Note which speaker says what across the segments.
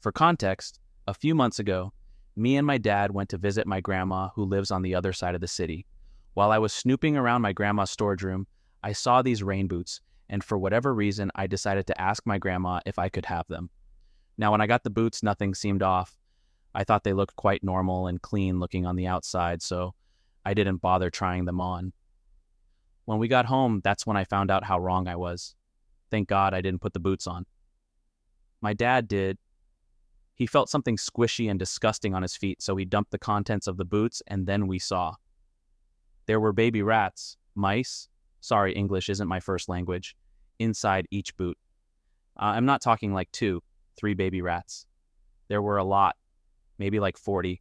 Speaker 1: For context, a few months ago, me and my dad went to visit my grandma who lives on the other side of the city. While I was snooping around my grandma's storage room, I saw these rain boots, and for whatever reason, I decided to ask my grandma if I could have them. Now, when I got the boots, nothing seemed off. I thought they looked quite normal and clean looking on the outside, so I didn't bother trying them on. When we got home, that's when I found out how wrong I was. Thank God I didn't put the boots on. My dad did. He felt something squishy and disgusting on his feet, so he dumped the contents of the boots, and then we saw. There were baby rats, mice, sorry, English isn't my first language, inside each boot. Uh, I'm not talking like two, three baby rats. There were a lot, maybe like 40,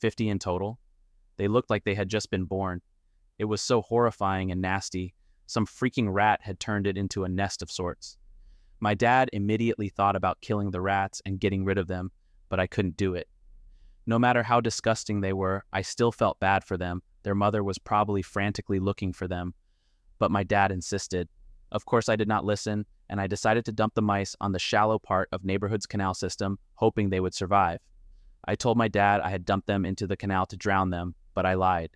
Speaker 1: 50 in total. They looked like they had just been born. It was so horrifying and nasty. Some freaking rat had turned it into a nest of sorts. My dad immediately thought about killing the rats and getting rid of them, but I couldn't do it. No matter how disgusting they were, I still felt bad for them. Their mother was probably frantically looking for them. But my dad insisted. Of course, I did not listen, and I decided to dump the mice on the shallow part of Neighborhood's canal system, hoping they would survive. I told my dad I had dumped them into the canal to drown them, but I lied.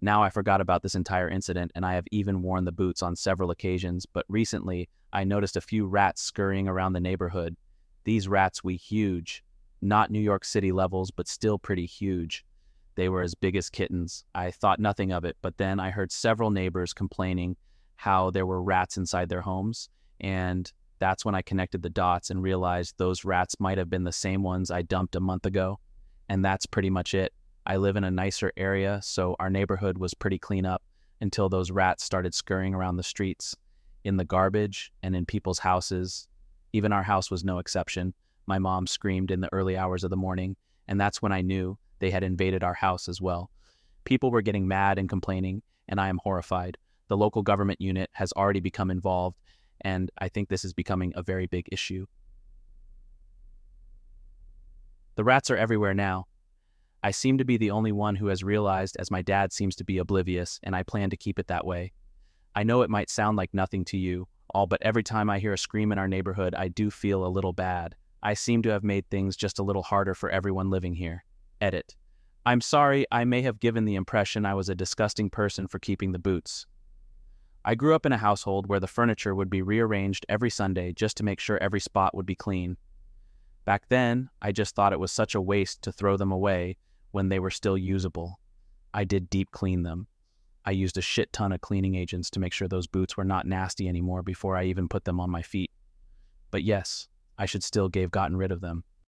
Speaker 1: Now I forgot about this entire incident, and I have even worn the boots on several occasions, but recently I noticed a few rats scurrying around the neighborhood. These rats were huge. Not New York City levels, but still pretty huge. They were as big as kittens. I thought nothing of it, but then I heard several neighbors complaining how there were rats inside their homes, and that's when I connected the dots and realized those rats might have been the same ones I dumped a month ago. And that's pretty much it. I live in a nicer area, so our neighborhood was pretty clean up until those rats started scurrying around the streets, in the garbage, and in people's houses. Even our house was no exception. My mom screamed in the early hours of the morning, and that's when I knew they had invaded our house as well. People were getting mad and complaining, and I am horrified. The local government unit has already become involved, and I think this is becoming a very big issue. The rats are everywhere now, I seem to be the only one who has realized, as my dad seems to be oblivious, and I plan to keep it that way. I know it might sound like nothing to you, all but every time I hear a scream in our neighborhood, I do feel a little bad. I seem to have made things just a little harder for everyone living here. Edit. I'm sorry, I may have given the impression I was a disgusting person for keeping the boots. I grew up in a household where the furniture would be rearranged every Sunday just to make sure every spot would be clean. Back then, I just thought it was such a waste to throw them away when they were still usable. I did deep clean them. I used a shit ton of cleaning agents to make sure those boots were not nasty anymore before I even put them on my feet. But yes, I should still have gotten rid of them.